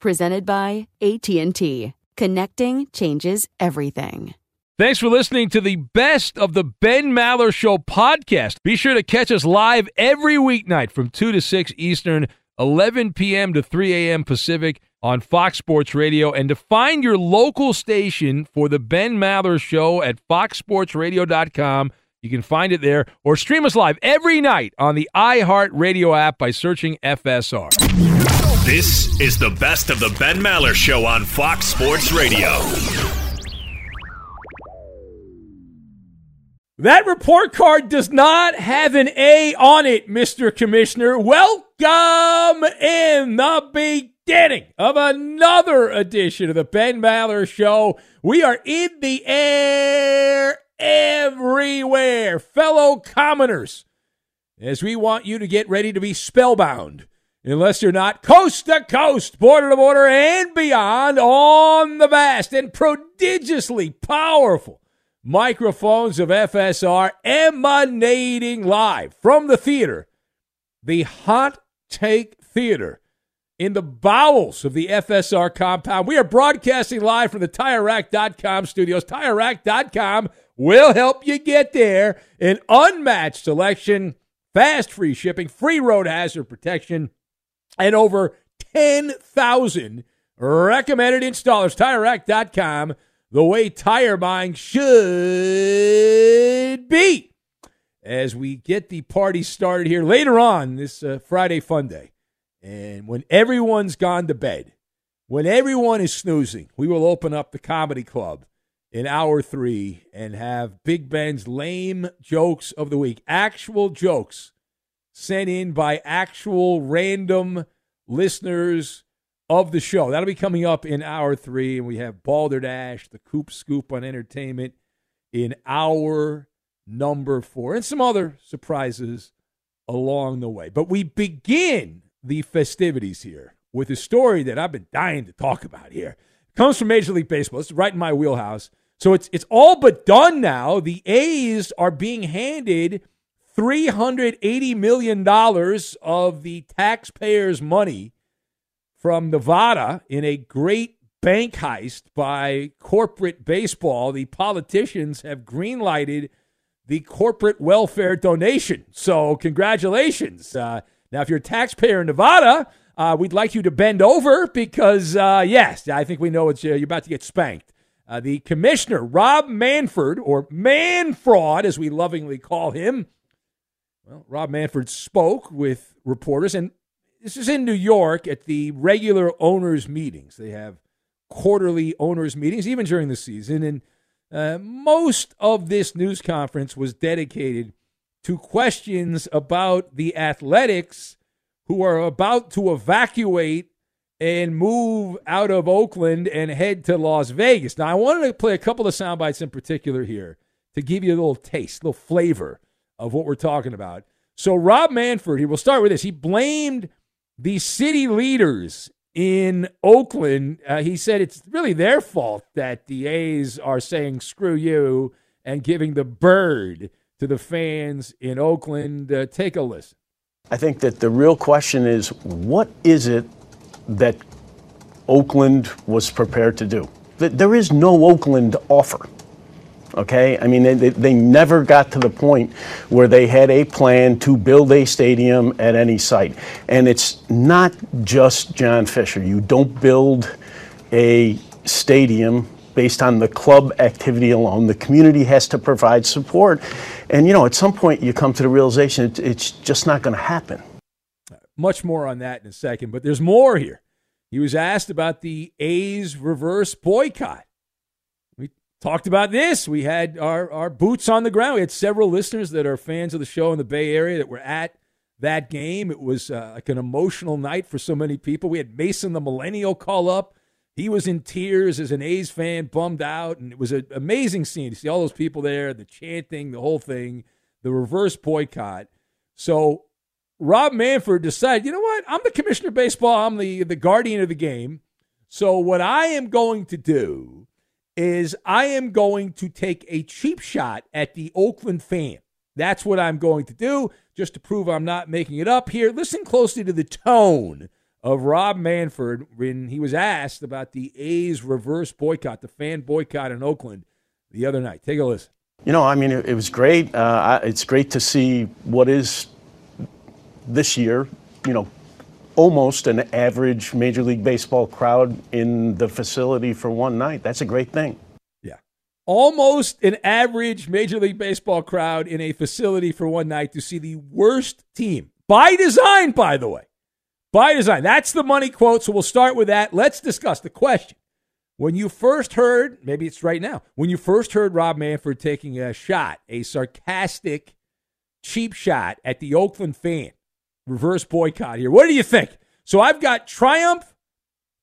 presented by AT&T. Connecting changes everything. Thanks for listening to the best of the Ben Maller Show podcast. Be sure to catch us live every weeknight from 2 to 6 Eastern, 11 p.m. to 3 a.m. Pacific on Fox Sports Radio. And to find your local station for the Ben Maller Show at foxsportsradio.com, you can find it there or stream us live every night on the iHeartRadio app by searching FSR. This is the best of the Ben Maller Show on Fox Sports Radio. That report card does not have an A on it, Mr. Commissioner. Welcome in the beginning of another edition of the Ben Maller Show. We are in the air everywhere, fellow commoners, as we want you to get ready to be spellbound unless you're not coast to coast, border to border, and beyond on the vast and prodigiously powerful microphones of FSR emanating live from the theater, the Hot Take Theater in the bowels of the FSR compound. We are broadcasting live from the TireRack.com studios. TireRack.com will help you get there. An unmatched selection, fast free shipping, free road hazard protection and over 10,000 recommended installers. TireRack.com, the way tire buying should be. As we get the party started here later on this uh, Friday fun day, and when everyone's gone to bed, when everyone is snoozing, we will open up the comedy club in hour three and have Big Ben's lame jokes of the week, actual jokes sent in by actual random listeners of the show. That'll be coming up in hour three. And we have Balderdash, the Coop Scoop on entertainment in hour number four, and some other surprises along the way. But we begin the festivities here with a story that I've been dying to talk about here. It comes from Major League Baseball. It's right in my wheelhouse. So it's it's all but done now. The A's are being handed $380 million of the taxpayers' money from Nevada in a great bank heist by corporate baseball. The politicians have greenlighted the corporate welfare donation. So, congratulations. Uh, now, if you're a taxpayer in Nevada, uh, we'd like you to bend over because, uh, yes, I think we know it's, uh, you're about to get spanked. Uh, the commissioner, Rob Manfred, or Manfraud, as we lovingly call him, well, Rob Manfred spoke with reporters, and this is in New York at the regular owners' meetings. They have quarterly owners' meetings, even during the season. And uh, most of this news conference was dedicated to questions about the athletics who are about to evacuate and move out of Oakland and head to Las Vegas. Now, I wanted to play a couple of sound bites in particular here to give you a little taste, a little flavor of what we're talking about. So, Rob Manfred, he will start with this. He blamed the city leaders in Oakland. Uh, he said it's really their fault that the A's are saying screw you and giving the bird to the fans in Oakland. Uh, take a listen. I think that the real question is what is it that Oakland was prepared to do? There is no Oakland offer. Okay, I mean, they, they never got to the point where they had a plan to build a stadium at any site. And it's not just John Fisher. You don't build a stadium based on the club activity alone. The community has to provide support. And, you know, at some point you come to the realization it, it's just not going to happen. Much more on that in a second, but there's more here. He was asked about the A's reverse boycott. Talked about this. We had our, our boots on the ground. We had several listeners that are fans of the show in the Bay Area that were at that game. It was uh, like an emotional night for so many people. We had Mason the Millennial call up he was in tears as an A's fan, bummed out, and it was an amazing scene to see all those people there, the chanting, the whole thing, the reverse boycott. So Rob Manfred decided, you know what? I'm the commissioner of baseball. I'm the, the guardian of the game. So what I am going to do is I am going to take a cheap shot at the Oakland fan. That's what I'm going to do, just to prove I'm not making it up here. Listen closely to the tone of Rob Manfred when he was asked about the A's reverse boycott, the fan boycott in Oakland the other night. Take a listen. You know, I mean, it, it was great. Uh, it's great to see what is this year, you know, almost an average Major League Baseball crowd in the facility for one night. That's a great thing. Yeah. Almost an average Major League Baseball crowd in a facility for one night to see the worst team, by design, by the way, by design. That's the money quote. So we'll start with that. Let's discuss the question. When you first heard, maybe it's right now, when you first heard Rob Manfred taking a shot, a sarcastic, cheap shot at the Oakland fan, reverse boycott here, what do you think? So I've got Triumph,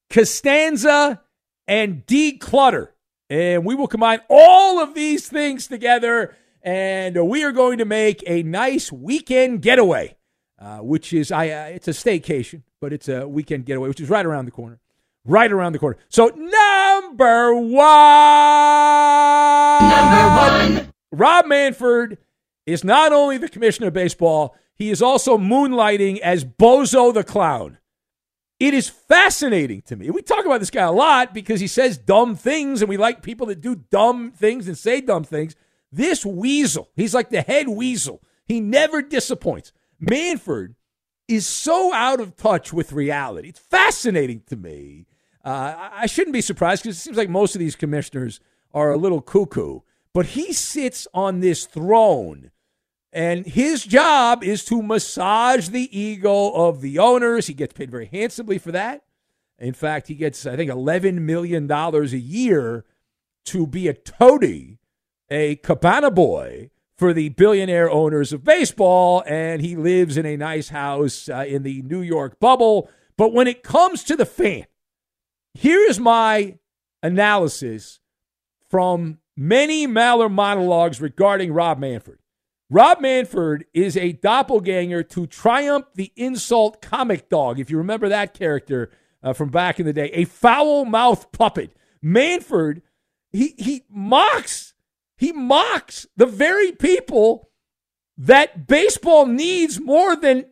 Costanza, and Declutter. And we will combine all of these things together, and we are going to make a nice weekend getaway uh, which is I uh, it's a staycation, but it's a weekend getaway, which is right around the corner, right around the corner. So number one, number one, Rob Manfred is not only the commissioner of baseball, he is also moonlighting as Bozo the Clown. It is fascinating to me. We talk about this guy a lot because he says dumb things, and we like people that do dumb things and say dumb things. This weasel, he's like the head weasel. He never disappoints. Manfred is so out of touch with reality. It's fascinating to me. Uh, I shouldn't be surprised because it seems like most of these commissioners are a little cuckoo, but he sits on this throne. And his job is to massage the ego of the owners. He gets paid very handsomely for that. In fact, he gets, I think, $11 million a year to be a toady, a cabana boy for the billionaire owners of baseball, and he lives in a nice house uh, in the New York bubble. But when it comes to the fan, here's my analysis from many Maller monologues regarding Rob Manfred. Rob Manfred is a doppelganger to Triumph the Insult comic dog, if you remember that character uh, from back in the day, a foul mouthed puppet. Manfred, he, he mocks he mocks the very people that baseball needs more than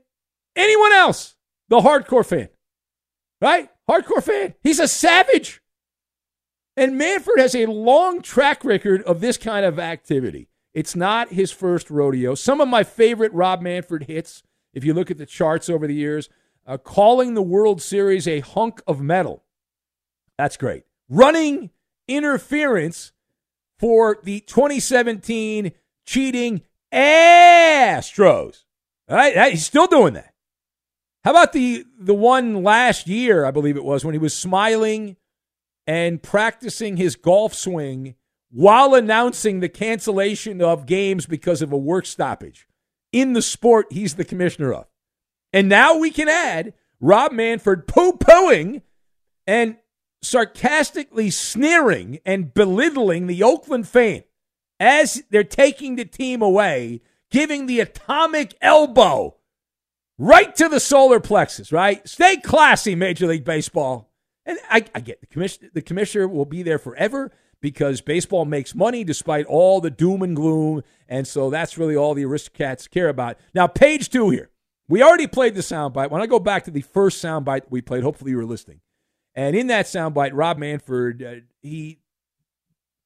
anyone else the hardcore fan. Right? Hardcore fan. He's a savage. And Manfred has a long track record of this kind of activity. It's not his first rodeo. Some of my favorite Rob Manfred hits, if you look at the charts over the years, uh, calling the World Series a hunk of metal. That's great. Running interference for the 2017 cheating Astros. All right, he's still doing that. How about the the one last year, I believe it was, when he was smiling and practicing his golf swing while announcing the cancellation of games because of a work stoppage in the sport he's the commissioner of. And now we can add Rob Manfred poo pooing and sarcastically sneering and belittling the Oakland fan as they're taking the team away, giving the atomic elbow right to the solar plexus, right? Stay classy, Major League Baseball. And I, I get the commissioner, the commissioner will be there forever because baseball makes money despite all the doom and gloom. And so that's really all the aristocrats care about. Now, page two here. We already played the soundbite. When I go back to the first soundbite we played, hopefully you were listening. And in that soundbite, Rob Manfred, uh, he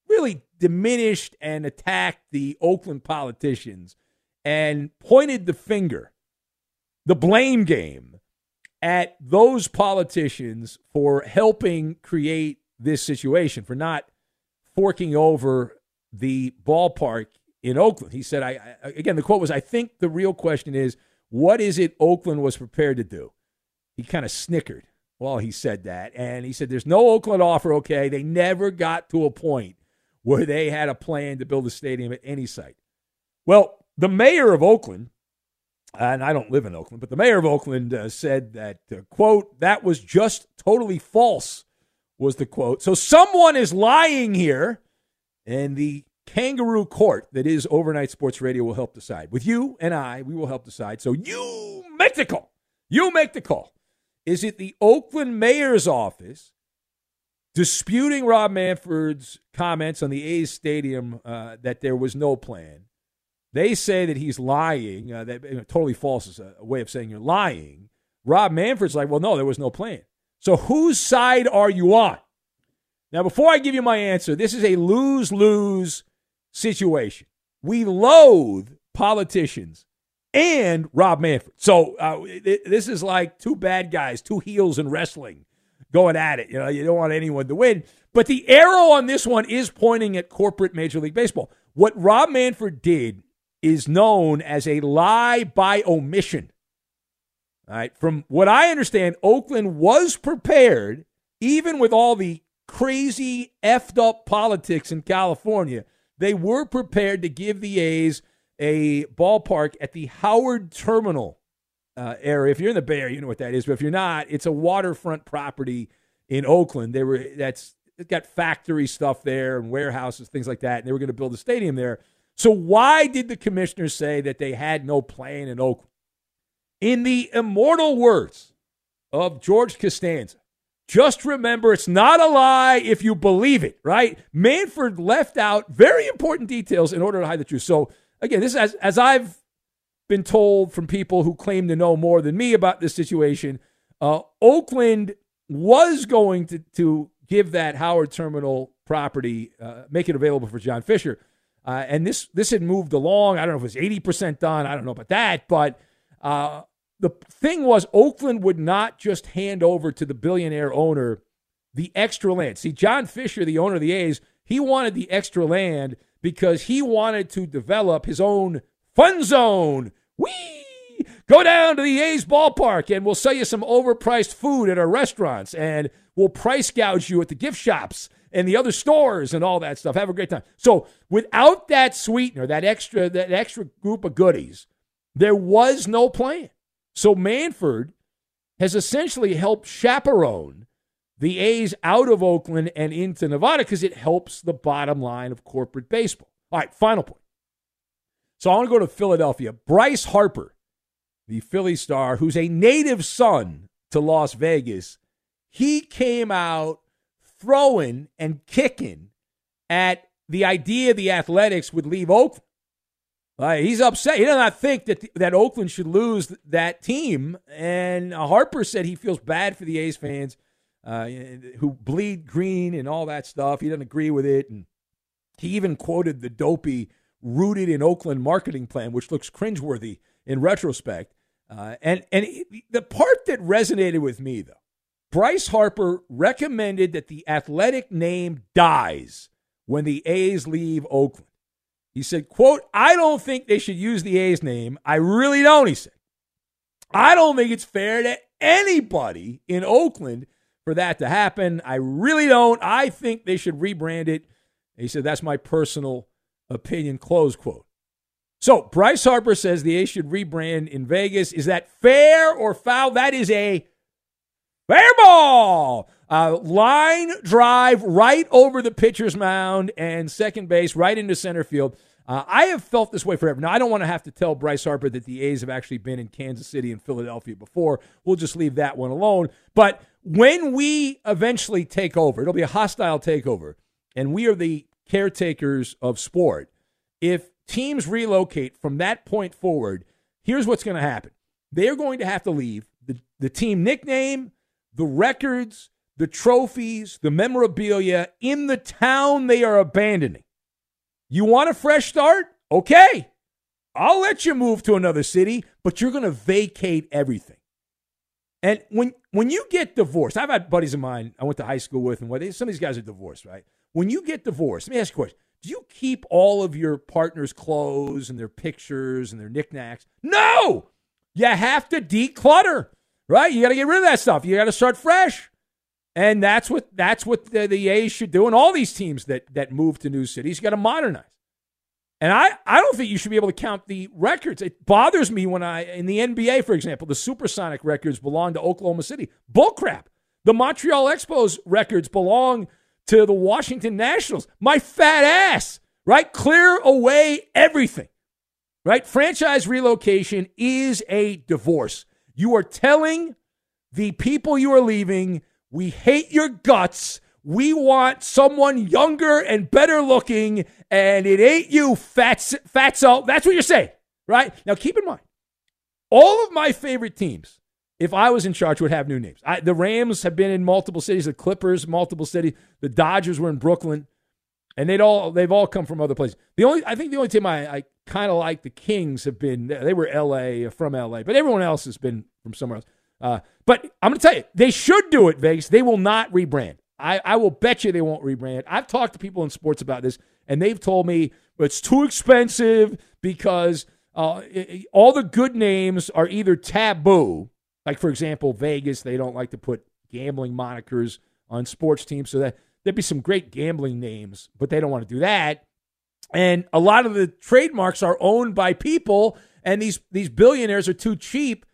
really diminished and attacked the Oakland politicians and pointed the finger, the blame game, at those politicians for helping create this situation, for not forking over the ballpark in Oakland. He said, I, I, again, the quote was, I think the real question is, what is it Oakland was prepared to do? He kind of snickered while he said that. And he said, there's no Oakland offer, okay? They never got to a point where they had a plan to build a stadium at any site. Well, the mayor of Oakland, and I don't live in Oakland, but the mayor of Oakland uh, said that, uh, quote, that was just totally false, was the quote. So someone is lying here, and the kangaroo court that is overnight sports radio will help decide. With you and I, we will help decide. So you make the call. You make the call. Is it the Oakland mayor's office disputing Rob Manfred's comments on the A's stadium uh, that there was no plan? They say that he's lying. Uh, that you know, totally false is a, a way of saying you're lying. Rob Manfred's like, well, no, there was no plan. So whose side are you on? Now, before I give you my answer, this is a lose lose situation. We loathe politicians and Rob Manfred. So uh, this is like two bad guys, two heels in wrestling going at it. You know, you don't want anyone to win. But the arrow on this one is pointing at corporate Major League Baseball. What Rob Manfred did is known as a lie by omission. All right. From what I understand, Oakland was prepared, even with all the crazy effed up politics in California, they were prepared to give the A's a ballpark at the Howard Terminal uh, area. If you're in the Bay Area, you know what that is. But if you're not, it's a waterfront property in Oakland. They were that's got factory stuff there and warehouses, things like that. And they were going to build a stadium there. So why did the commissioners say that they had no plan in Oakland? In the immortal words of George Costanza, just remember it's not a lie if you believe it, right? Manfred left out very important details in order to hide the truth. So again, this is as, as I've been told from people who claim to know more than me about this situation, uh, Oakland was going to, to give that Howard Terminal property, uh, make it available for John Fisher. Uh, and this this had moved along. I don't know if it was 80% done. I don't know about that. But uh, the thing was, Oakland would not just hand over to the billionaire owner the extra land. See, John Fisher, the owner of the A's, he wanted the extra land because he wanted to develop his own fun zone. Wee! Go down to the A's ballpark and we'll sell you some overpriced food at our restaurants and we'll price gouge you at the gift shops and the other stores and all that stuff. Have a great time. So without that sweetener, that extra that extra group of goodies, there was no plan. So Manfred has essentially helped chaperone the A's out of Oakland and into Nevada because it helps the bottom line of corporate baseball. All right, final point. So I want to go to Philadelphia. Bryce Harper, the Philly star, who's a native son to Las Vegas, he came out throwing and kicking at the idea the Athletics would leave Oakland. Uh, he's upset. He does not think that that Oakland should lose that team. And Harper said he feels bad for the A's fans uh, who bleed green and all that stuff. He doesn't agree with it, and he even quoted the dopey "rooted in Oakland" marketing plan, which looks cringeworthy in retrospect. Uh, and and the part that resonated with me though Bryce Harper recommended that the athletic name dies when the A's leave Oakland. He said, quote, I don't think they should use the A's name. I really don't, he said. I don't think it's fair to anybody in Oakland for that to happen. I really don't. I think they should rebrand it. He said, that's my personal opinion, close quote. So Bryce Harper says the A's should rebrand in Vegas. Is that fair or foul? That is a fair ball. Uh, line drive right over the pitcher's mound and second base, right into center field. Uh, I have felt this way forever. Now, I don't want to have to tell Bryce Harper that the A's have actually been in Kansas City and Philadelphia before. We'll just leave that one alone. But when we eventually take over, it'll be a hostile takeover, and we are the caretakers of sport. If teams relocate from that point forward, here's what's going to happen they're going to have to leave the, the team nickname, the records, the trophies, the memorabilia in the town they are abandoning. You want a fresh start? Okay. I'll let you move to another city, but you're going to vacate everything. And when when you get divorced, I've had buddies of mine I went to high school with, and what some of these guys are divorced, right? When you get divorced, let me ask you a question: Do you keep all of your partner's clothes and their pictures and their knickknacks? No, you have to declutter, right? You got to get rid of that stuff. You got to start fresh, and that's what that's what the, the A's should do, and all these teams that that move to new cities, got to modernize. And I, I don't think you should be able to count the records. It bothers me when I, in the NBA, for example, the supersonic records belong to Oklahoma City. Bullcrap. The Montreal Expos records belong to the Washington Nationals. My fat ass, right? Clear away everything, right? Franchise relocation is a divorce. You are telling the people you are leaving, we hate your guts. We want someone younger and better looking, and it ain't you, fats, fatso. That's what you're saying, right? Now, keep in mind, all of my favorite teams, if I was in charge, would have new names. I, the Rams have been in multiple cities, the Clippers, multiple cities. The Dodgers were in Brooklyn, and they'd all they've all come from other places. The only I think the only team I, I kind of like the Kings have been they were L.A. from L.A., but everyone else has been from somewhere else. Uh, but I'm going to tell you, they should do it, Vegas. They will not rebrand. I, I will bet you they won't rebrand. I've talked to people in sports about this, and they've told me it's too expensive because uh, it, all the good names are either taboo, like for example, Vegas. They don't like to put gambling monikers on sports teams, so that there'd be some great gambling names, but they don't want to do that. And a lot of the trademarks are owned by people, and these these billionaires are too cheap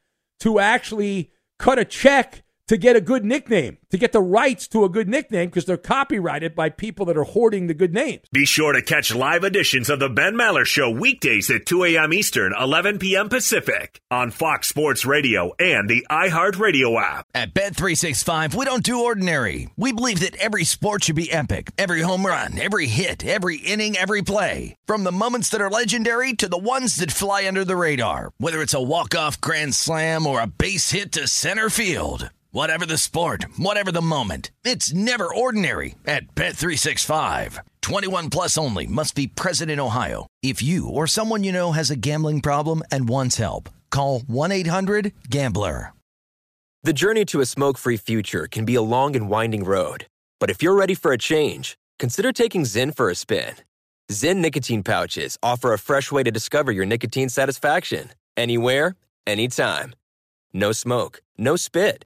to actually cut a check to get a good nickname, to get the rights to a good nickname because they're copyrighted by people that are hoarding the good names. Be sure to catch live editions of the Ben Maller Show weekdays at 2 a.m. Eastern, 11 p.m. Pacific on Fox Sports Radio and the iHeartRadio app. At Bet365, we don't do ordinary. We believe that every sport should be epic. Every home run, every hit, every inning, every play. From the moments that are legendary to the ones that fly under the radar. Whether it's a walk-off grand slam or a base hit to center field. Whatever the sport, whatever the moment, it's never ordinary at Bet365. 21 plus only must be present in Ohio. If you or someone you know has a gambling problem and wants help, call 1-800-GAMBLER. The journey to a smoke free future can be a long and winding road. But if you're ready for a change, consider taking Zyn for a spin. Zyn nicotine pouches offer a fresh way to discover your nicotine satisfaction anywhere, anytime. No smoke, no spit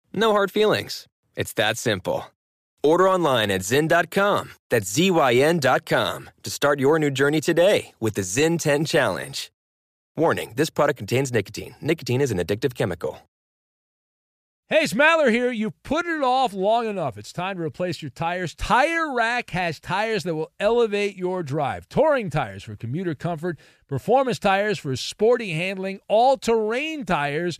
no hard feelings. It's that simple. Order online at Zyn.com. That's Z-Y-N.com to start your new journey today with the Zyn 10 Challenge. Warning, this product contains nicotine. Nicotine is an addictive chemical. Hey, it's Maller here. You've put it off long enough. It's time to replace your tires. Tire Rack has tires that will elevate your drive. Touring tires for commuter comfort, performance tires for sporty handling, all-terrain tires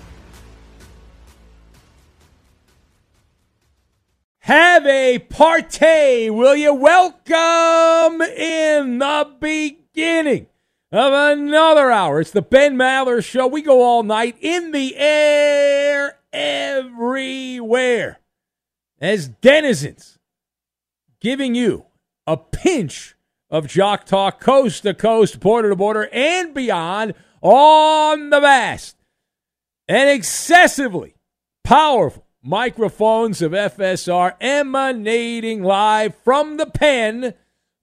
Have a party, will you? Welcome in the beginning of another hour. It's the Ben Maller Show. We go all night in the air, everywhere, as denizens, giving you a pinch of Jock Talk, coast to coast, border to border, and beyond on the vast and excessively powerful microphones of FSR emanating live from the pen,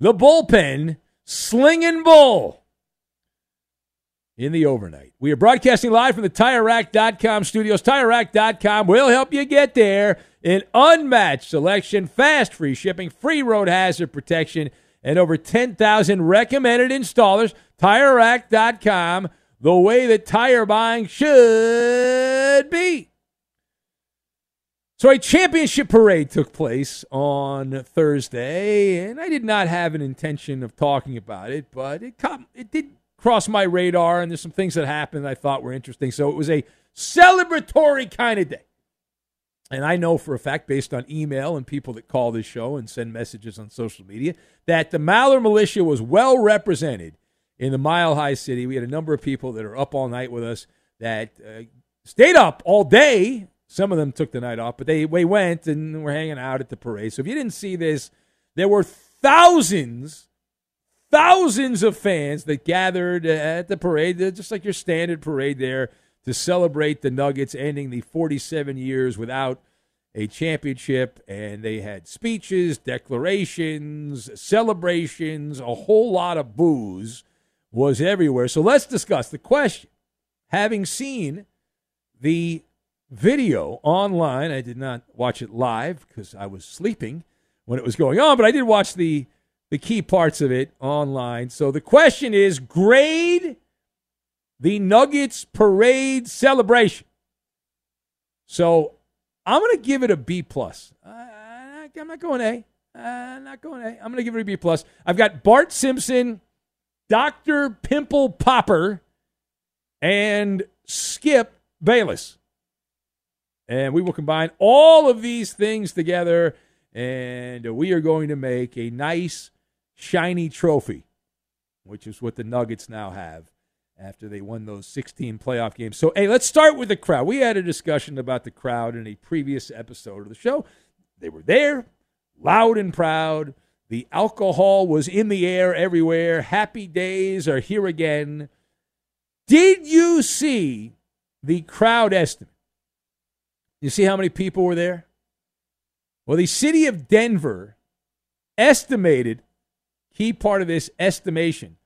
the bullpen, slinging bull in the overnight. We are broadcasting live from the TireRack.com studios. TireRack.com will help you get there. An unmatched selection, fast free shipping, free road hazard protection, and over 10,000 recommended installers. TireRack.com, the way that tire buying should be. So a championship parade took place on Thursday, and I did not have an intention of talking about it, but it it did cross my radar, and there's some things that happened that I thought were interesting. So it was a celebratory kind of day. And I know for a fact, based on email and people that call this show and send messages on social media, that the Maller Militia was well represented in the Mile High City. We had a number of people that are up all night with us that uh, stayed up all day some of them took the night off, but they, they went and were hanging out at the parade. So if you didn't see this, there were thousands, thousands of fans that gathered uh, at the parade, just like your standard parade there, to celebrate the Nuggets ending the 47 years without a championship. And they had speeches, declarations, celebrations, a whole lot of booze was everywhere. So let's discuss the question. Having seen the video online. I did not watch it live because I was sleeping when it was going on, but I did watch the the key parts of it online. So the question is grade the Nuggets parade celebration. So I'm going to give it a B plus. Uh, I'm not going A. I'm not going A. I'm going to give it a B plus. I've got Bart Simpson, Doctor Pimple Popper, and Skip Bayless. And we will combine all of these things together, and we are going to make a nice, shiny trophy, which is what the Nuggets now have after they won those 16 playoff games. So, hey, let's start with the crowd. We had a discussion about the crowd in a previous episode of the show. They were there, loud and proud. The alcohol was in the air everywhere. Happy days are here again. Did you see the crowd estimate? You see how many people were there? Well, the city of Denver estimated, key part of this estimation,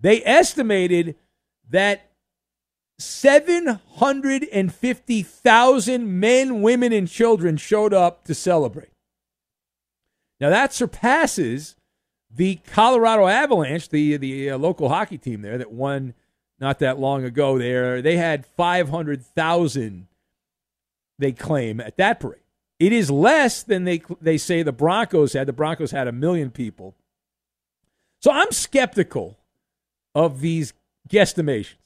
they estimated that 750,000 men, women, and children showed up to celebrate. Now that surpasses the Colorado Avalanche, the the uh, local hockey team there that won not that long ago. There, they had 500,000. They claim at that parade. It is less than they they say the Broncos had. The Broncos had a million people. So I'm skeptical of these guesstimations.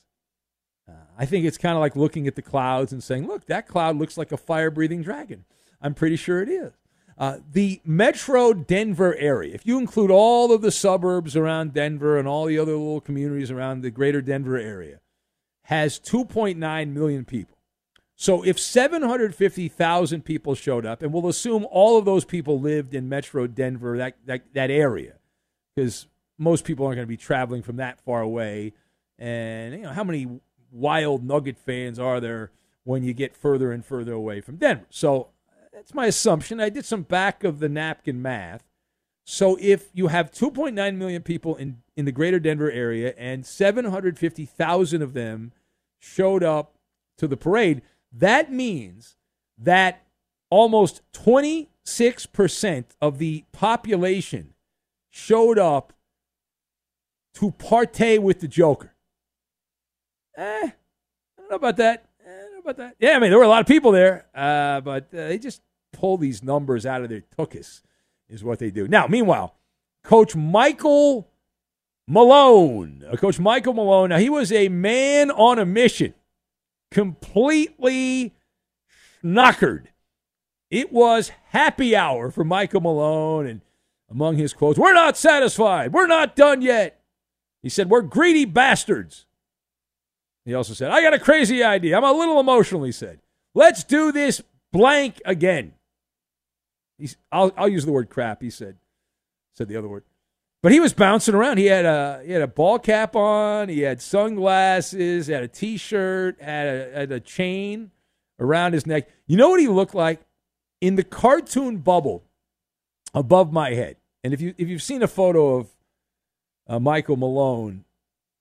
Uh, I think it's kind of like looking at the clouds and saying, "Look, that cloud looks like a fire-breathing dragon." I'm pretty sure it is. Uh, the metro Denver area, if you include all of the suburbs around Denver and all the other little communities around the greater Denver area, has 2.9 million people. So if 750,000 people showed up, and we'll assume all of those people lived in metro Denver, that, that, that area, because most people aren't going to be traveling from that far away. And you know how many wild Nugget fans are there when you get further and further away from Denver? So uh, that's my assumption. I did some back of the napkin math. So if you have 2.9 million people in, in the greater Denver area and 750,000 of them showed up to the parade, that means that almost 26% of the population showed up to partay with the Joker. Eh, I don't know about that. Eh, I don't know about that. Yeah, I mean, there were a lot of people there, uh, but uh, they just pull these numbers out of their tuchus, is what they do. Now, meanwhile, Coach Michael Malone, uh, Coach Michael Malone, now he was a man on a mission, completely knockered. It was happy hour for Michael Malone, and among his quotes, we're not satisfied. We're not done yet. He said, We're greedy bastards. He also said, I got a crazy idea. I'm a little emotional, he said. Let's do this blank again. He's, I'll, I'll use the word crap. He said, said the other word. But he was bouncing around. He had a he had a ball cap on. He had sunglasses. Had a t-shirt. Had a, had a chain around his neck. You know what he looked like in the cartoon bubble above my head. And if you if you've seen a photo of uh, Michael Malone,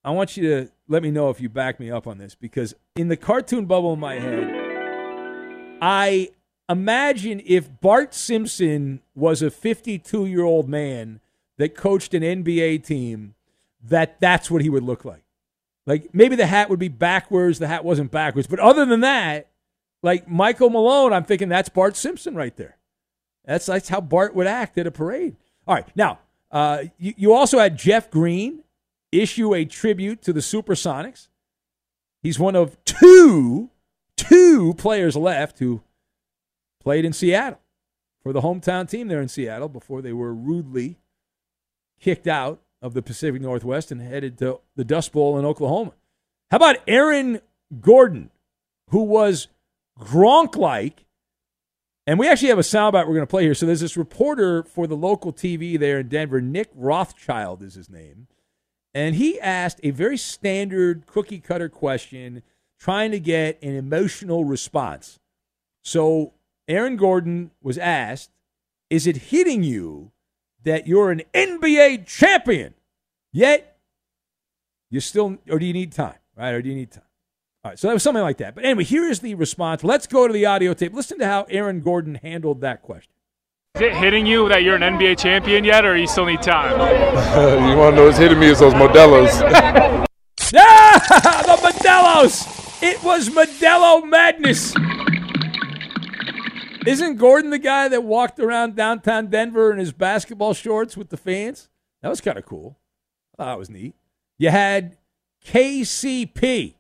I want you to let me know if you back me up on this because in the cartoon bubble in my head, I imagine if Bart Simpson was a 52 year old man that coached an NBA team, that that's what he would look like. Like maybe the hat would be backwards, the hat wasn't backwards. But other than that, like Michael Malone, I'm thinking that's Bart Simpson right there. That's, that's how Bart would act at a parade. All right. Now, uh, you, you also had Jeff Green issue a tribute to the Supersonics. He's one of two, two players left who played in Seattle for the hometown team there in Seattle before they were rudely kicked out of the Pacific Northwest and headed to the Dust Bowl in Oklahoma. How about Aaron Gordon, who was Gronk like? And we actually have a soundbite we're going to play here. So there's this reporter for the local TV there in Denver, Nick Rothschild is his name. And he asked a very standard cookie cutter question, trying to get an emotional response. So Aaron Gordon was asked, Is it hitting you that you're an NBA champion, yet you still, or do you need time, right? Or do you need time? All right, so that was something like that. But anyway, here is the response. Let's go to the audio tape. Listen to how Aaron Gordon handled that question. Is it hitting you that you're an NBA champion yet, or you still need time? you want to know what's hitting me? It's those Modelo's. yeah, the Modelo's. It was Modelo madness. Isn't Gordon the guy that walked around downtown Denver in his basketball shorts with the fans? That was kind of cool. I thought that was neat. You had KCP,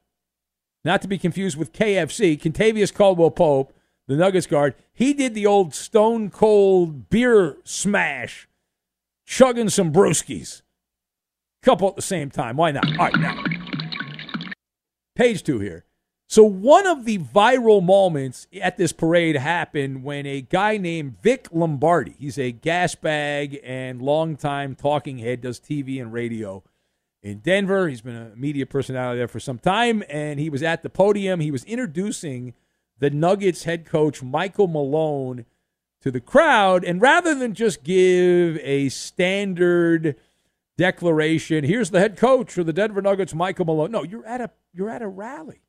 not to be confused with KFC, Kentavious Caldwell Pope, the Nuggets guard. He did the old stone cold beer smash, chugging some brewskis. Couple at the same time. Why not? All right, now. Page two here. So, one of the viral moments at this parade happened when a guy named Vic Lombardi, he's a gas bag and longtime talking head, does TV and radio in Denver. He's been a media personality there for some time, and he was at the podium. He was introducing the Nuggets head coach, Michael Malone, to the crowd. And rather than just give a standard declaration, here's the head coach for the Denver Nuggets, Michael Malone, no, you're at a, you're at a rally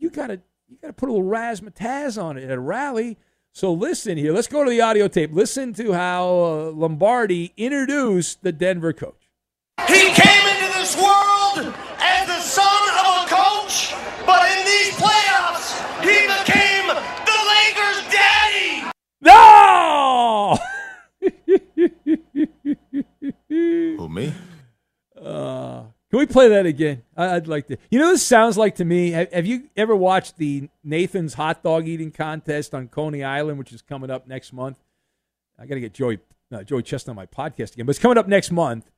you gotta you gotta put a little razzmatazz on it at a rally. So listen here. Let's go to the audio tape. Listen to how uh, Lombardi introduced the Denver coach. He came into this world as the son of a coach, but in these playoffs, he became the Lakers' daddy. No! Who me? Uh, can we play that again? I- I'd like to. You know, this sounds like to me. Have, you ever watched the Nathan's hot dog eating contest on Coney Island, which is coming up next month? I got to get Joey uh, Joey Chestnut on my podcast again, but it's coming up next month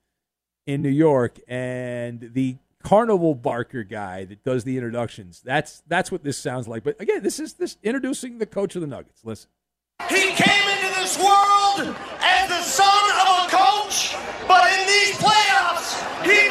in New York, and the carnival barker guy that does the introductions. That's that's what this sounds like. But again, this is this introducing the coach of the Nuggets. Listen. He came into this world as the son of a coach, but in these playoffs, he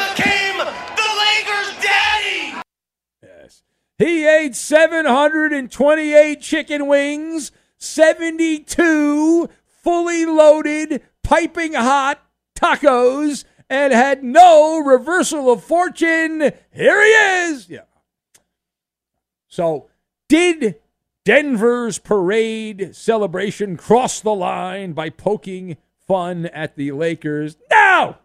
He ate 728 chicken wings, 72 fully loaded, piping hot tacos, and had no reversal of fortune. Here he is. Yeah. So, did Denver's parade celebration cross the line by poking fun at the Lakers? No!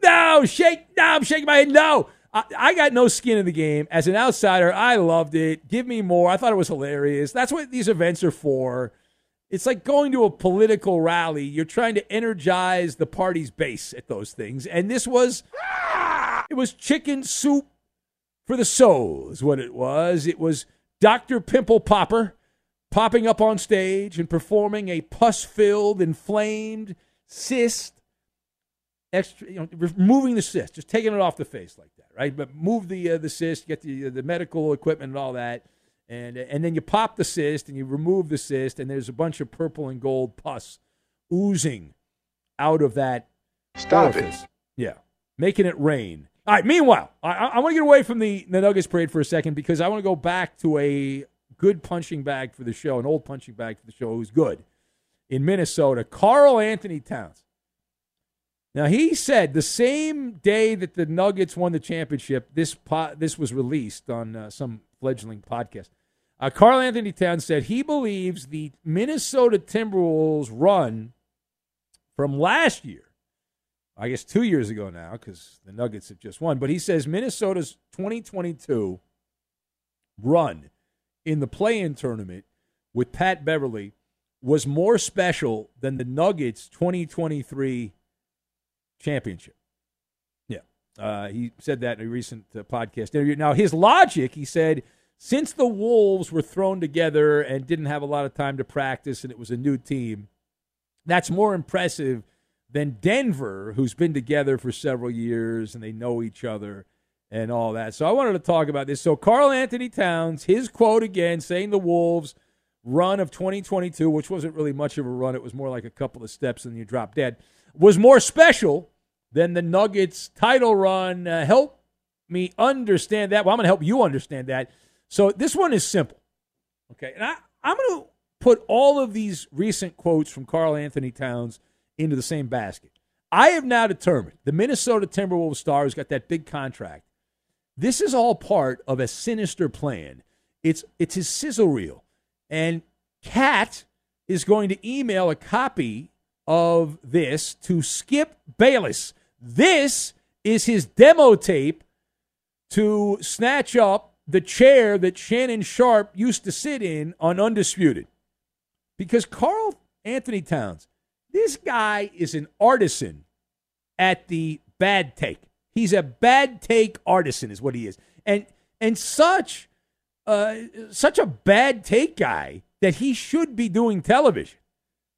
No, shake. No, I'm shaking my head. No, I, I got no skin in the game. As an outsider, I loved it. Give me more. I thought it was hilarious. That's what these events are for. It's like going to a political rally. You're trying to energize the party's base at those things. And this was, it was chicken soup for the soul, is what it was. It was Dr. Pimple Popper popping up on stage and performing a pus filled, inflamed cyst extra, you know, removing the cyst, just taking it off the face like right? But move the uh, the cyst, get the uh, the medical equipment and all that, and and then you pop the cyst and you remove the cyst, and there's a bunch of purple and gold pus oozing out of that. Stop orifice. Yeah, making it rain. All right. Meanwhile, I, I, I want to get away from the the Nuggets parade for a second because I want to go back to a good punching bag for the show, an old punching bag for the show who's good in Minnesota. Karl Anthony Towns. Now he said the same day that the Nuggets won the championship, this po- this was released on uh, some fledgling podcast. Uh, Karl Anthony Towns said he believes the Minnesota Timberwolves run from last year, I guess two years ago now, because the Nuggets have just won. But he says Minnesota's 2022 run in the play-in tournament with Pat Beverley was more special than the Nuggets 2023 championship. Yeah. Uh, he said that in a recent uh, podcast interview. Now, his logic, he said, since the Wolves were thrown together and didn't have a lot of time to practice and it was a new team, that's more impressive than Denver, who's been together for several years and they know each other and all that. So I wanted to talk about this. So Karl Anthony Towns, his quote again, saying the Wolves run of 2022, which wasn't really much of a run, it was more like a couple of steps and you drop dead, was more special than the Nuggets title run. Uh, help me understand that. Well, I'm going to help you understand that. So this one is simple. Okay. And I, I'm going to put all of these recent quotes from Karl Anthony Towns into the same basket. I have now determined the Minnesota Timberwolves star who's got that big contract. This is all part of a sinister plan. It's it's his sizzle reel. And KAT is going to email a copy of this to Skip Bayless. This is his demo tape to snatch up the chair that Shannon Sharpe used to sit in on Undisputed. Because Karl Anthony Towns, this guy is an artisan at the bad take. He's a bad take artisan, is what he is, and and such uh, such a bad take guy that he should be doing television.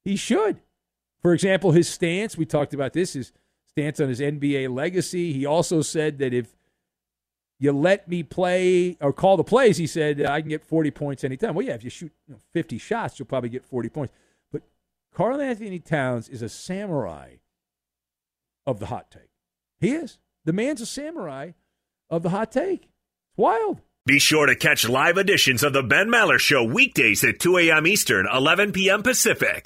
He should. For example, his stance. We talked about this. His stance on his NBA legacy. He also said that if you let me play or call the plays, he said I can get 40 points anytime. Well, yeah, if you shoot you know, 50 shots, you'll probably get 40 points. But Karl Anthony Towns is a samurai of the hot take. He is. The man's a samurai of the hot take. It's wild. Be sure to catch live editions of the Ben Maller Show weekdays at 2 a.m. Eastern, 11 p.m. Pacific.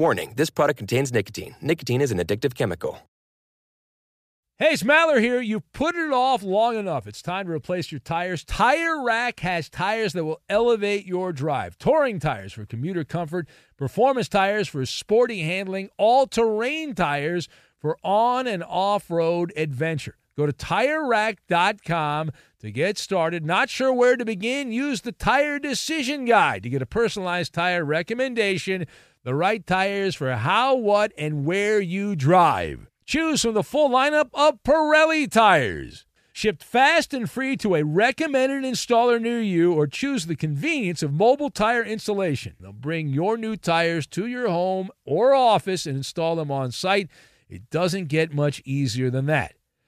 Warning this product contains nicotine. Nicotine is an addictive chemical. Hey, it's Maller here. You've put it off long enough. It's time to replace your tires. Tire Rack has tires that will elevate your drive. Touring tires for commuter comfort, performance tires for sporty handling, all terrain tires for on and off road adventure. Go to tirerack.com to get started. Not sure where to begin? Use the Tire Decision Guide to get a personalized tire recommendation the right tires for how, what, and where you drive. Choose from the full lineup of Pirelli tires. Shipped fast and free to a recommended installer near you, or choose the convenience of mobile tire installation. They'll bring your new tires to your home or office and install them on site. It doesn't get much easier than that.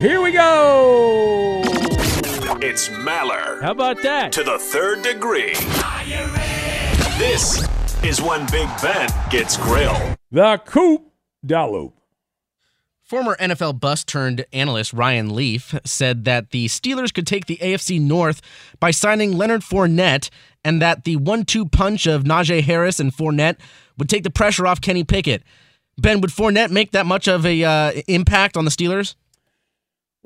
Here we go. It's Maller. How about that? To the third degree. This is when Big Ben gets grilled. The Coop Dalloop. Former NFL bus turned analyst Ryan Leaf said that the Steelers could take the AFC North by signing Leonard Fournette and that the one two punch of Najee Harris and Fournette would take the pressure off Kenny Pickett. Ben, would Fournette make that much of a uh, impact on the Steelers?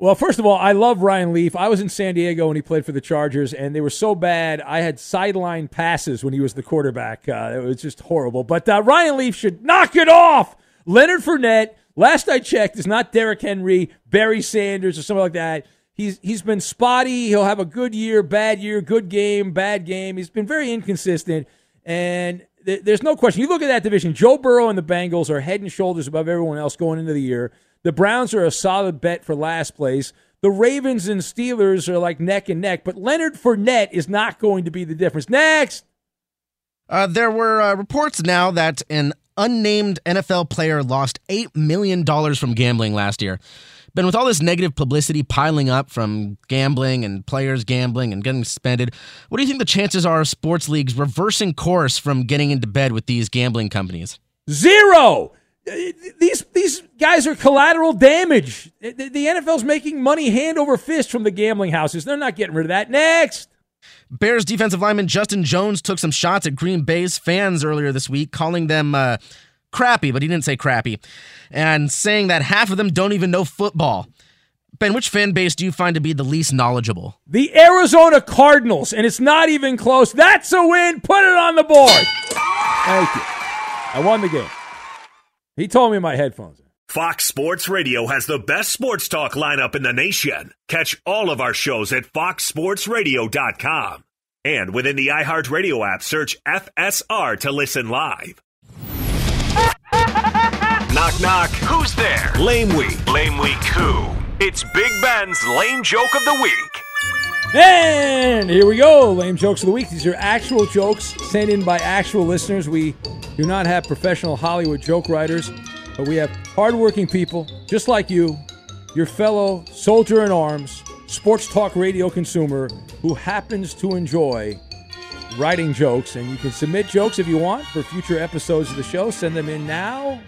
Well, first of all, I love Ryan Leaf. I was in San Diego when he played for the Chargers, and they were so bad. I had sideline passes when he was the quarterback. Uh, it was just horrible. But uh, Ryan Leaf should knock it off. Leonard Fournette, last I checked, is not Derrick Henry, Barry Sanders, or something like that. He's he's been spotty. He'll have a good year, bad year, good game, bad game. He's been very inconsistent, and th- there's no question. You look at that division. Joe Burrow and the Bengals are head and shoulders above everyone else going into the year. The Browns are a solid bet for last place. The Ravens and Steelers are like neck and neck, but Leonard Fournette is not going to be the difference. Next. Uh, there were uh, reports now that an unnamed NFL player lost $8 million from gambling last year. Ben, with all this negative publicity piling up from gambling and players gambling and getting suspended, what do you think the chances are of sports leagues reversing course from getting into bed with these gambling companies? Zero. These these guys are collateral damage. The, the NFL's making money hand over fist from the gambling houses. They're not getting rid of that. Next. Bears defensive lineman Justin Jones took some shots at Green Bay's fans earlier this week, calling them uh, crappy, but he didn't say crappy, and saying that half of them don't even know football. Ben, which fan base do you find to be the least knowledgeable? The Arizona Cardinals, and it's not even close. That's a win. Put it on the board. Thank you. I won the game. He told me my headphones. Fox Sports Radio has the best sports talk lineup in the nation. Catch all of our shows at foxsportsradio.com. And within the iHeartRadio app, search FSR to listen live. Knock, knock. Who's there? Lame Week. Lame Week who? It's Big Ben's Lame Joke of the Week. And here we go. Lame jokes of the week. These are actual jokes sent in by actual listeners. We do not have professional Hollywood joke writers, but we have hardworking people just like you, your fellow soldier in arms, sports talk radio consumer who happens to enjoy writing jokes. And you can submit jokes if you want for future episodes of the show. Send them in now,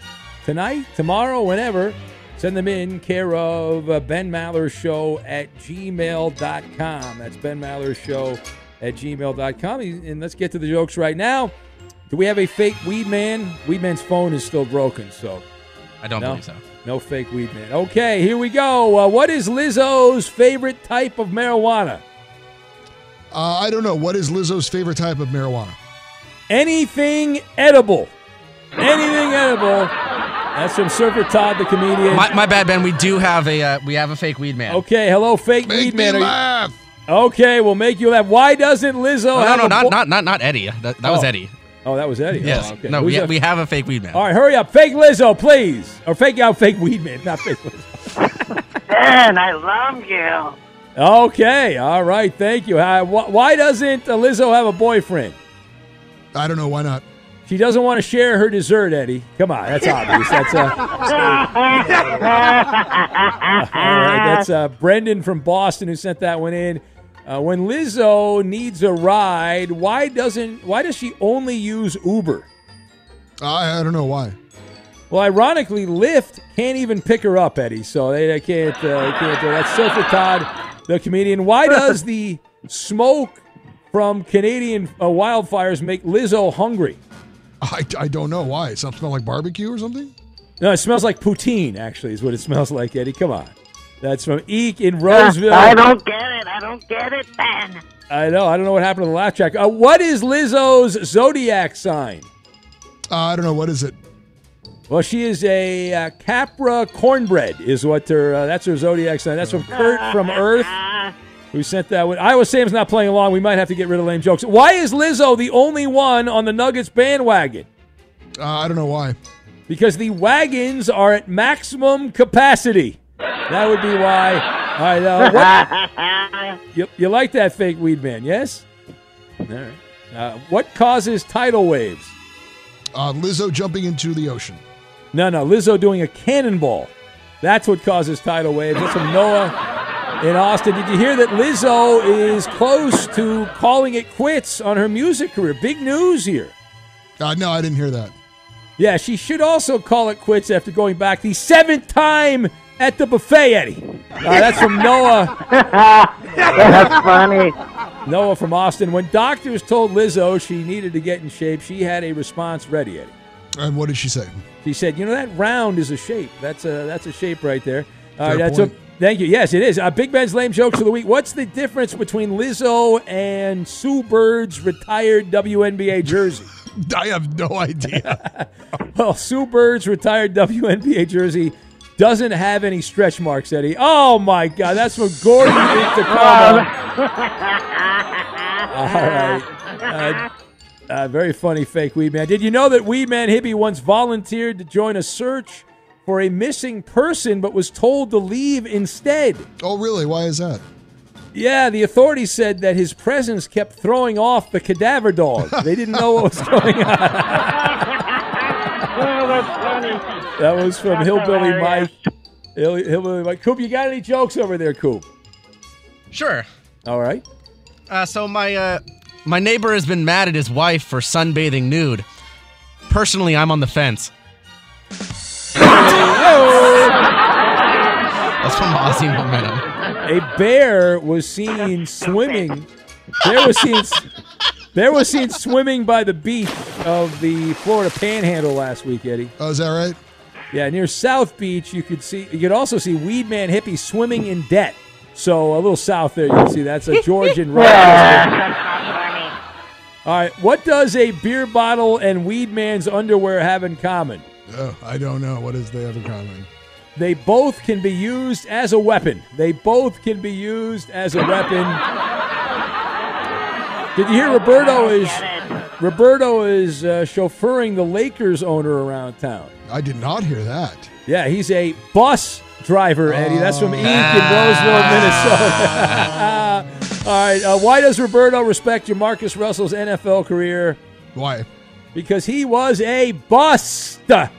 tonight, tomorrow, whenever. Send them in care of uh, Ben Maller Show at gmail.com. That's Ben Maller Show at gmail.com. And let's get to the jokes right now. Do we have a fake weed man? Weed man's phone is still broken, so. I don't no, believe so. No fake weed man. Okay, here we go. Uh, what is Lizzo's favorite type of marijuana? Uh, I don't know. What is Lizzo's favorite type of marijuana? Anything edible. Anything edible. That's from Surfer Todd, the comedian. My, my bad, Ben. We do have a uh, we have a fake weed man. Okay, hello, fake Make weed me man. Are you- laugh. Okay, we'll make you laugh. Why doesn't Lizzo No, no, have no, a not, bo- not not not Eddie. That, that was Oh. Eddie. Oh, that was Eddie. Yes. Oh, okay. No, Who's we, that? we have a fake weed man. All right, hurry up. Fake Lizzo, please. Or fake out fake weed man, not fake Lizzo. Ben, I love you. Okay, all right, thank you. Uh, wh- why doesn't uh, Lizzo have a boyfriend? I don't know. Why not? She doesn't want to share her dessert, Eddie. Come on, that's obvious. That's uh, all right. That's uh, Brendan from Boston who sent that one in. Uh, when Lizzo needs a ride, why doesn't why does she only use Uber? I, I don't know why. Well, ironically, Lyft can't even pick her up, Eddie. So they, they can't. Uh, they can't do Surfer Todd, the comedian. Why does the smoke from Canadian uh, wildfires make Lizzo hungry? I, I don't know why. It sounds smell like barbecue or something. No, it smells like poutine. Actually, is what it smells like, Eddie. Come on. That's from Eek in Roseville. I don't get it. I don't get it, Ben. I know. I don't know what happened to the laugh track. Uh, what is Lizzo's zodiac sign? Uh, I don't know. What is it? Well, she is a uh, Capra cornbread, is what her. Uh, that's her zodiac sign. That's from Kurt from Earth, who sent that one. Iowa Sam's not playing along. We might have to get rid of lame jokes. Why is Lizzo the only one on the Nuggets bandwagon? Uh, I don't know why. Because the wagons are at maximum capacity. That would be why. All right. Uh, what, you, you like that fake weed man? Yes. All right. Uh, what causes tidal waves? Uh, Lizzo jumping into the ocean. No, no. Lizzo doing a cannonball. That's what causes tidal waves. That's from Noah in Austin. Did you hear that Lizzo is close to calling it quits on her music career? Big news here. Uh, no, I didn't hear that. Yeah, she should also call it quits after going back the seventh time at the buffet, Eddie. Uh, that's from Noah. That's funny. Noah from Austin. When doctors told Lizzo she needed to get in shape, she had a response ready, Eddie. And what did she say? She said, "You know that round is a shape. That's a that's a shape right there." All Fair right, that's point. A, thank you. Yes, it is. Uh, Big Ben's lame jokes of the week. What's the difference between Lizzo and Sue Bird's retired WNBA jersey? I have no idea. well, Sue Bird's retired WNBA jersey doesn't have any stretch marks, Eddie. Oh my God, that's from Gordon in Tacoma. All right. Uh, Uh, very funny fake Weed Man. Did you know that Weed Man Hippie once volunteered to join a search for a missing person but was told to leave instead? Oh, really? Why is that? Yeah, the authorities said that his presence kept throwing off the cadaver dog. They didn't know what was going on. Oh, that's funny. That was from That's Hillbilly hilarious. Mike. Hill- Hillbilly Mike. Coop, you got any jokes over there, Coop? Sure. All right. Uh, so my uh, my neighbor has been mad at his wife for sunbathing nude. Personally, I'm on the fence. That's from Aussie Momentum. A bear was seen swimming. Bear was seen. Bear was seen swimming by the beach of the Florida Panhandle last week, Eddie. Oh, is that right? Yeah, near South Beach, you could see. You could also see Weed Man Hippie swimming in debt. So a little south there, you can see that's a Georgian right. All right, what does a beer bottle and Weed Man's underwear have in common? Oh, I don't know. What is they have in common? They both can be used as a weapon. They both can be used as a weapon. Did you hear Roberto is Roberto is uh, chauffeuring the Lakers owner around town? I did not hear that. Yeah, he's a bus driver, Eddie. That's from Ink in Roseville, Minnesota. All right, uh, why does Roberto respect JaMarcus Russell's NFL career? Why? Because he was a bust. Eddie,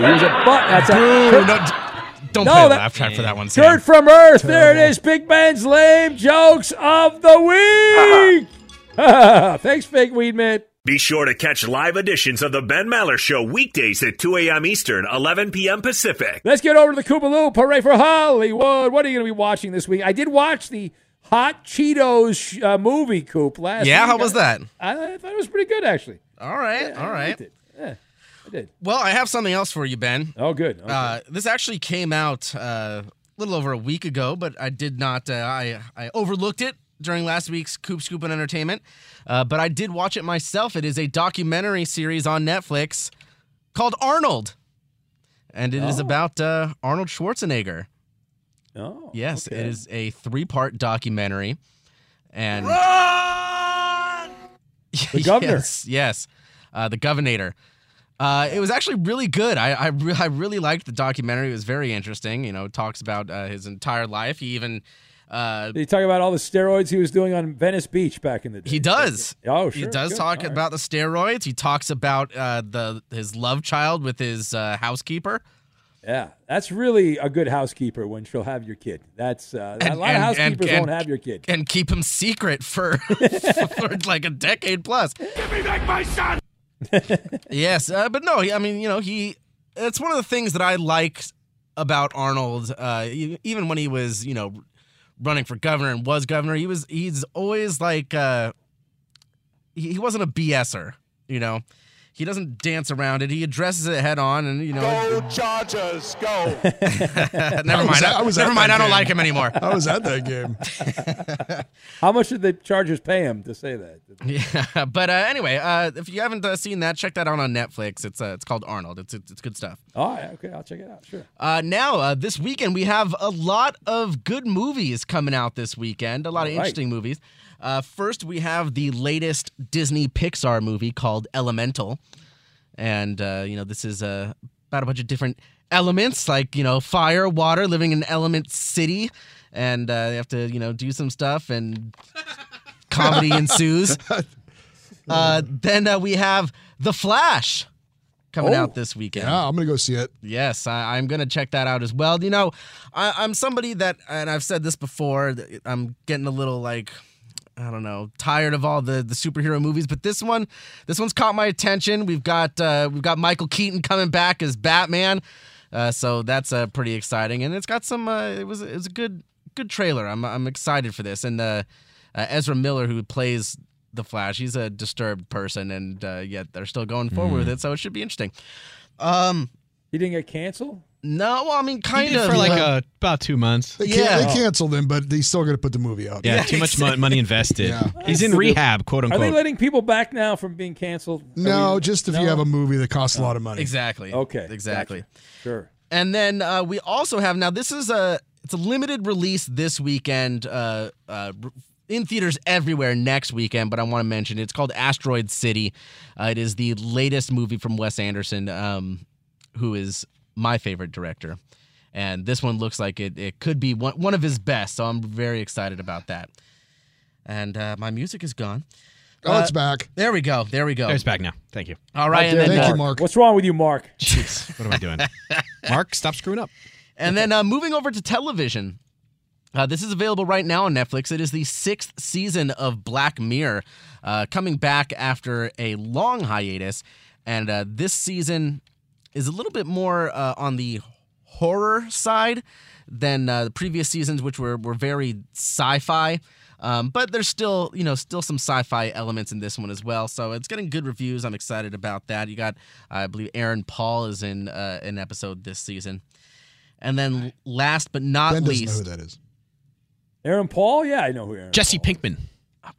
he was a bust. That's a Boo, no, d- don't No, play a that- laugh track for that one, Dirt from Earth. There it is. Big Ben's lame jokes of the week. Thanks, Fake Weed Man. Be sure to catch live editions of the Ben Maller Show weekdays at 2 a.m. Eastern, 11 p.m. Pacific. Let's get over to the Koopaloo. Hooray for Hollywood. What are you going to be watching this week? I did watch the Hot Cheetos uh, movie, Coop, last Yeah, week. how was that? I, I thought it was pretty good, actually. All right, Yeah, all I liked it. Yeah, I did. Well, I have something else for you, Ben. Oh, good. Okay. Uh, this actually came out uh, a little over a week ago, but I did not. Uh, I I overlooked it during last week's Coop Scoop and Entertainment. Uh, but I did watch it myself. It is a documentary series on Netflix called Arnold, and it is Oh. about uh, Arnold Schwarzenegger. Oh, yes, okay. it is a three-part documentary, and The governor. yes, yes, uh, the governor. Uh, it was actually really good. I I, re- I really liked the documentary. It was very interesting. You know, it talks about uh, his entire life. He even uh, he talk about all the steroids he was doing on Venice Beach back in the day? he does. Oh, sure. He does good. talk All right. about the steroids. He talks about uh, the his love child with his uh, housekeeper. Yeah, that's really a good housekeeper when she'll have your kid. That's uh, a And- lot of and- housekeepers and- won't have your kid. and keep him secret for for like a decade plus. Give me back my son! yes, uh, but no, I mean, you know, he. It's one of the things that I like about Arnold. Uh, e- even when he was, you know, running for governor and was governor, he was. He's always like. Uh, he, he wasn't a BSer, you know. He doesn't dance around it. He addresses it head on, and you know. Go Chargers, go! never I was mind. at- I was never mind. that I don't game. like him anymore. I was at that game. How much did the Chargers pay him to say that? Yeah, but uh, anyway, uh, if you haven't uh, seen that, check that out on Netflix. It's uh, it's called Arnold. It's it's, it's good stuff. Oh, yeah, okay, I'll check it out. Sure. Uh, now, uh, this weekend, we have a lot of good movies coming out this weekend, a lot of All right. interesting movies. Uh, first, we have the latest Disney Pixar movie called Elemental. And, uh, you know, this is uh, about a bunch of different elements like, you know, fire, water, living in Element City. And uh, they have to, you know, do some stuff and comedy ensues. Uh, then uh, we have The Flash coming Oh. out this weekend. Yeah, I'm gonna go see it. Yes, I, I'm going to check that out as well. You know, I, I'm somebody that, and I've said this before, I'm getting a little like, I don't know, tired of all the the superhero movies, but this one, this one's caught my attention. We've got uh, we've got Michael Keaton coming back as Batman, uh, so that's uh, pretty exciting, and it's got some. Uh, it was it was a good good trailer. I'm I'm excited for this, and uh, uh, Ezra Miller who plays the Flash, he's a disturbed person, and uh, yet they're still going forward with it, so it should be interesting. Um, He didn't get canceled. No, well, I mean, kind he did of for like Yeah. uh, about two months. They, Yeah. can- they canceled him, but he's still gonna put the movie out. Yeah, too much mon- money invested. Yeah. He's in rehab, quote unquote. Are they letting people back now from being canceled? Are No, we- just if no? you have a movie that costs a lot of money. exactly. Okay, exactly. gotcha. Sure. And then uh, we also have now. This is a it's a limited release this weekend. Uh, uh, in theaters everywhere next weekend, but I want to mention it's called Asteroid City. Uh, it is the latest movie from Wes Anderson, um, who is my favorite director. And this one looks like it, it could be one, one of his best, so I'm very excited about that. And uh, my music is gone. Oh, it's Uh, back. There we go. There we go. It's back now. Thank you. All right, and then, Thank uh, you, Mark. What's wrong with you, Mark? Jeez, what am I doing? Mark, stop screwing up. And then uh, moving over to television. Uh, this is available right now on Netflix. It is the sixth season of Black Mirror, uh, coming back after a long hiatus. And uh, this season is a little bit more uh, on the horror side than uh, the previous seasons, which were, were very sci fi. Um, but there's still, you know, still some sci-fi elements in this one as well. So it's getting good reviews. I'm excited about that. You got, I believe, Aaron Paul is in uh, an episode this season. And then last but not Ben doesn't know least, who that is. Aaron Paul? Yeah, I know who Aaron Jesse Paul Pinkman. I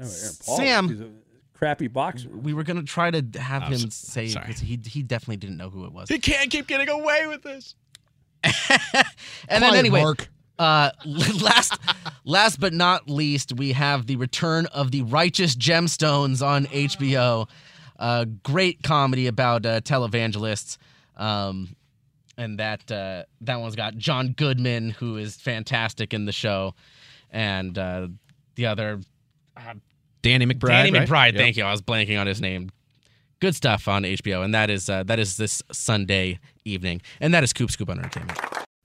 know Aaron Paul. Sam. He's a crappy boxer. we were gonna try to have Oh, him so- say because he he definitely didn't know who it was. He can't keep getting away with this. And then anyway, Mark. uh, last last but not least, we have the return of the Righteous Gemstones on HBO. Uh, great comedy about uh, televangelists. Um, and that uh, that one's got John Goodman, who is fantastic in the show, and uh, the other Danny McBride. Danny right? McBride. Yep. Thank you. I was blanking on his name. Good stuff on HBO, and that is uh, that is this Sunday evening, and that is Coop Scoop on Entertainment.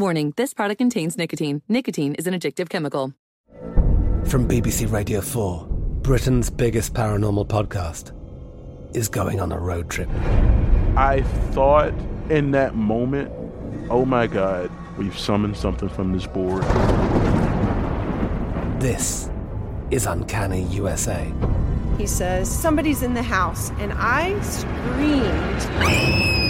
Warning, this product contains nicotine. Nicotine is an addictive chemical. From BBC Radio 4, Britain's biggest paranormal podcast is going on a road trip. I thought in that moment, oh my God, we've summoned something from this board. This is Uncanny USA. He says, Somebody's in the house, and I screamed.